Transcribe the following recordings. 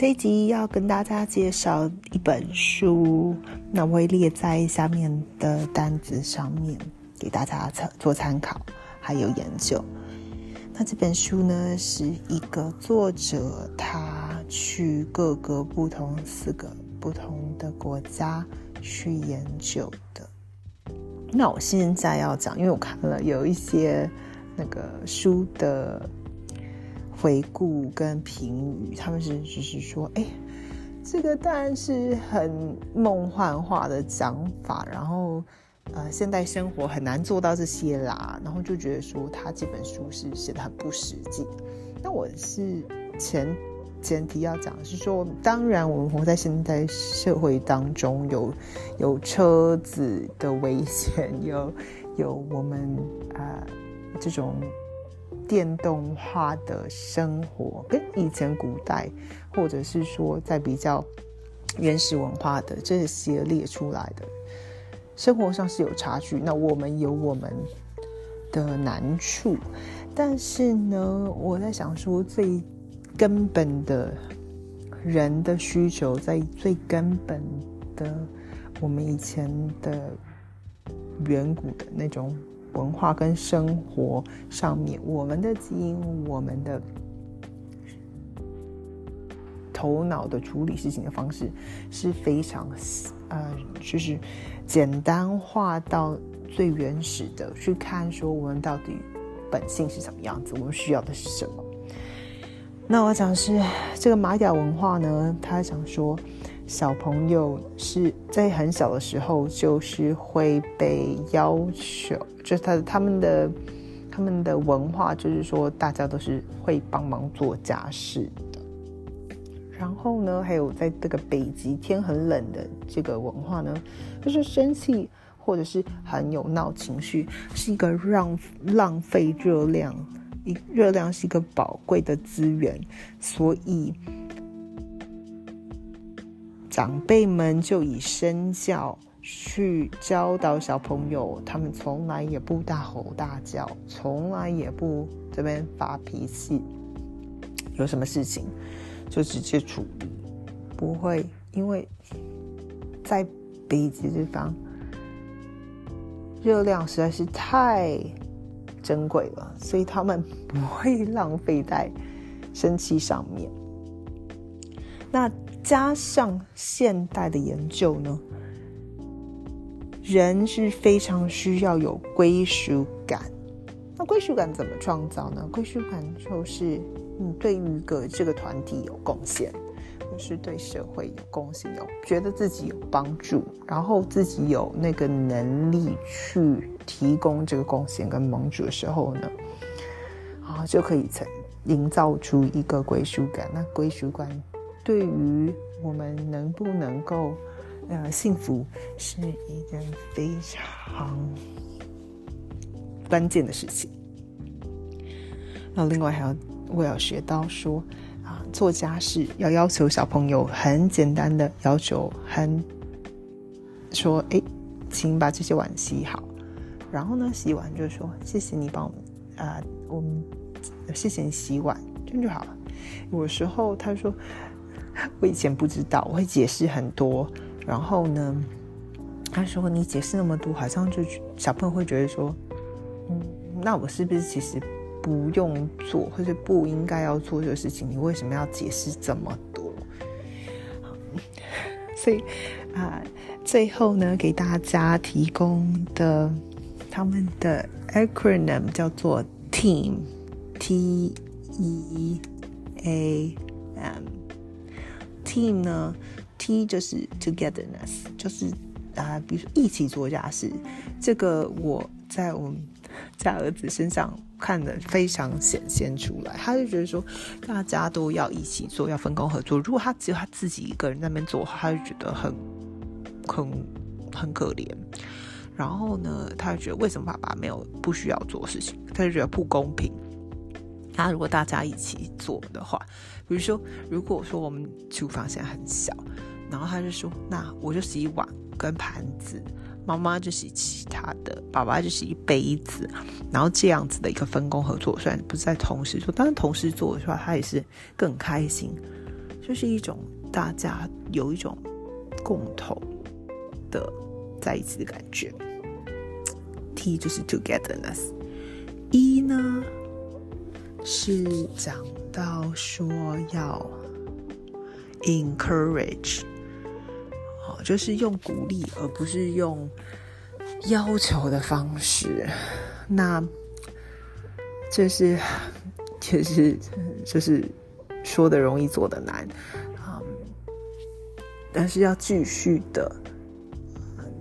这一集要跟大家介绍一本书，那我会列在下面的单子上面，给大家参做参考，还有研究。那这本书呢，是一个作者他去各个不同四个不同的国家去研究的。那我现在要讲，因为我看了有一些那个书的。回顾跟评语，他们是只是说，哎，这个当然是很梦幻化的讲法，然后呃，现代生活很难做到这些啦，然后就觉得说他这本书是写的很不实际。那我是前前提要讲是说，当然我们活在现代社会当中，有有车子的危险，有有我们啊这种。电动化的生活跟以前古代，或者是说在比较原始文化的这些列出来的，生活上是有差距。那我们有我们的难处，但是呢，我在想说，最根本的人的需求，在最根本的我们以前的远古的那种。文化跟生活上面，我们的基因，我们的头脑的处理事情的方式是非常，呃，就是简单化到最原始的去看，说我们到底本性是什么样子，我们需要的是什么。那我讲是这个玛雅文化呢，他想说。小朋友是在很小的时候，就是会被要求，就是他他们的他们的文化，就是说大家都是会帮忙做家事的。然后呢，还有在这个北极天很冷的这个文化呢，就是生气或者是很有闹情绪，是一个让浪费热量，一热量是一个宝贵的资源，所以。长辈们就以身教去教导小朋友，他们从来也不大吼大叫，从来也不这边发脾气，有什么事情就直接处理，不会因为在北极这方热量实在是太珍贵了，所以他们不会浪费在生气上面。那。加上现代的研究呢，人是非常需要有归属感。那归属感怎么创造呢？归属感就是你对于个这个团体有贡献，或是对社会有贡献，有觉得自己有帮助，然后自己有那个能力去提供这个贡献跟盟主的时候呢，啊，就可以成营造出一个归属感。那归属感。对于我们能不能够呃幸福，是一件非常关键的事情。那另外还要我要学到说啊，做家事要要求小朋友很简单的要求，很说哎，请把这些碗洗好。然后呢，洗完就说谢谢你帮我们啊，我们谢谢你洗碗，这样就好了。有时候他说。我以前不知道，我会解释很多。然后呢，他说你解释那么多，好像就小朋友会觉得说，嗯，那我是不是其实不用做，或者不应该要做这个事情？你为什么要解释这么多？所以啊，最后呢，给大家提供的他们的 acronym 叫做 team，T E A M。Team 呢，T 就是 togetherness，就是啊，比如说一起做家事。这个我在我们家儿子身上看的非常显现出来。他就觉得说，大家都要一起做，要分工合作。如果他只有他自己一个人在那边做，他就觉得很很很可怜。然后呢，他就觉得为什么爸爸没有不需要做事情？他就觉得不公平。那如果大家一起做的话，比如说，如果说我们厨房现在很小，然后他就说，那我就洗碗跟盘子，妈妈就洗其他的，爸爸就洗杯子，然后这样子的一个分工合作，虽然不是在同时做，但是同时做的话，他也是更开心。就是一种大家有一种共同的在一起的感觉。T 就是 togetherness，E 呢是讲到说要 encourage，哦，就是用鼓励而不是用要求的方式。那这是其实就是说的容易做的难，啊，但是要继续的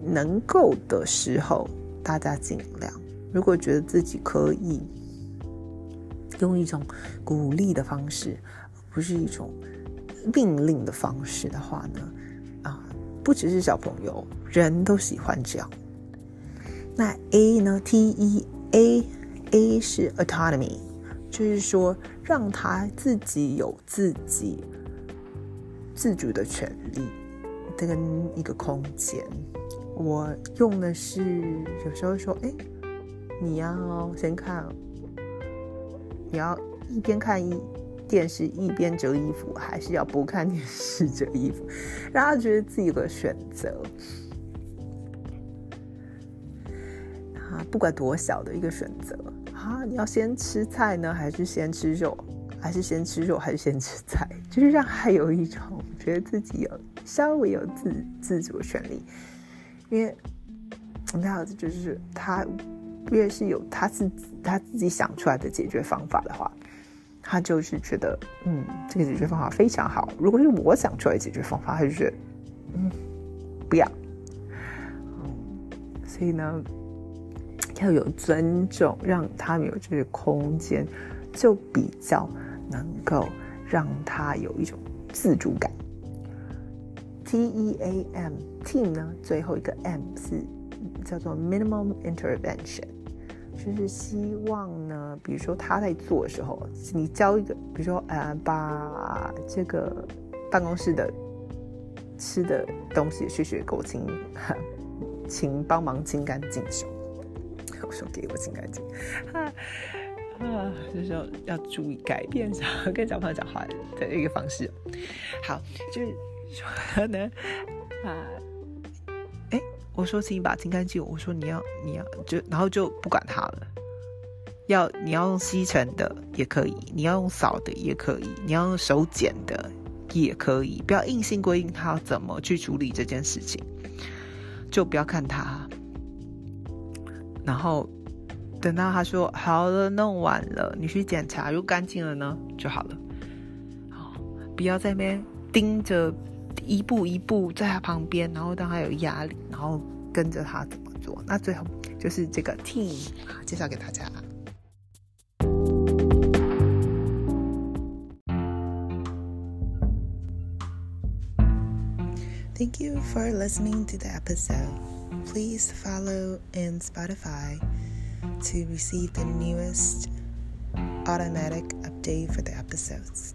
能够的时候。大家尽量，如果觉得自己可以用一种鼓励的方式，不是一种命令的方式的话呢，啊，不只是小朋友，人都喜欢这样。那 A 呢？T E A A 是 autonomy，就是说让他自己有自己自主的权利跟一个空间。我用的是有时候说，哎，你要先看，你要一边看一电视一边折衣服，还是要不看电视折衣服，让他觉得自己有个选择。啊，不管多小的一个选择啊，你要先吃菜呢，还是先吃肉，还是先吃肉，还是先吃菜，就是让他有一种觉得自己有稍微有自自主的权利。因为我们儿子就是他，越是有他自己他自己想出来的解决方法的话，他就是觉得嗯，这个解决方法非常好。如果是我想出来的解决方法，他就觉得嗯，不要。所以呢，要有尊重，让他们有这个空间，就比较能够让他有一种自主感。T E A M team 呢，最后一个 M 是叫做 minimum intervention，就是希望呢，比如说他在做的时候，你教一个，比如说呃，把这个办公室的吃的东西血血给我清，请帮忙清干净手。我说给我清干净，啊，就是要要注意改变小跟小朋友讲话的一个方式。好，就是。说呢啊，我说请你把清干净。我说你要你要就然后就不管它了。要你要用吸尘的也可以，你要用扫的也可以，你要用手剪的也可以。不要硬性规定他怎么去处理这件事情，就不要看他。然后等到他说好了，弄完了，你去检查，如果干净了呢就好了。好，不要在那边盯着。一步一步在他旁边，然后当他有压力，然后跟着他怎么做。那最后就是这个 team 介绍给大家。Thank you for listening to the episode. Please follow in Spotify to receive the newest automatic update for the episodes.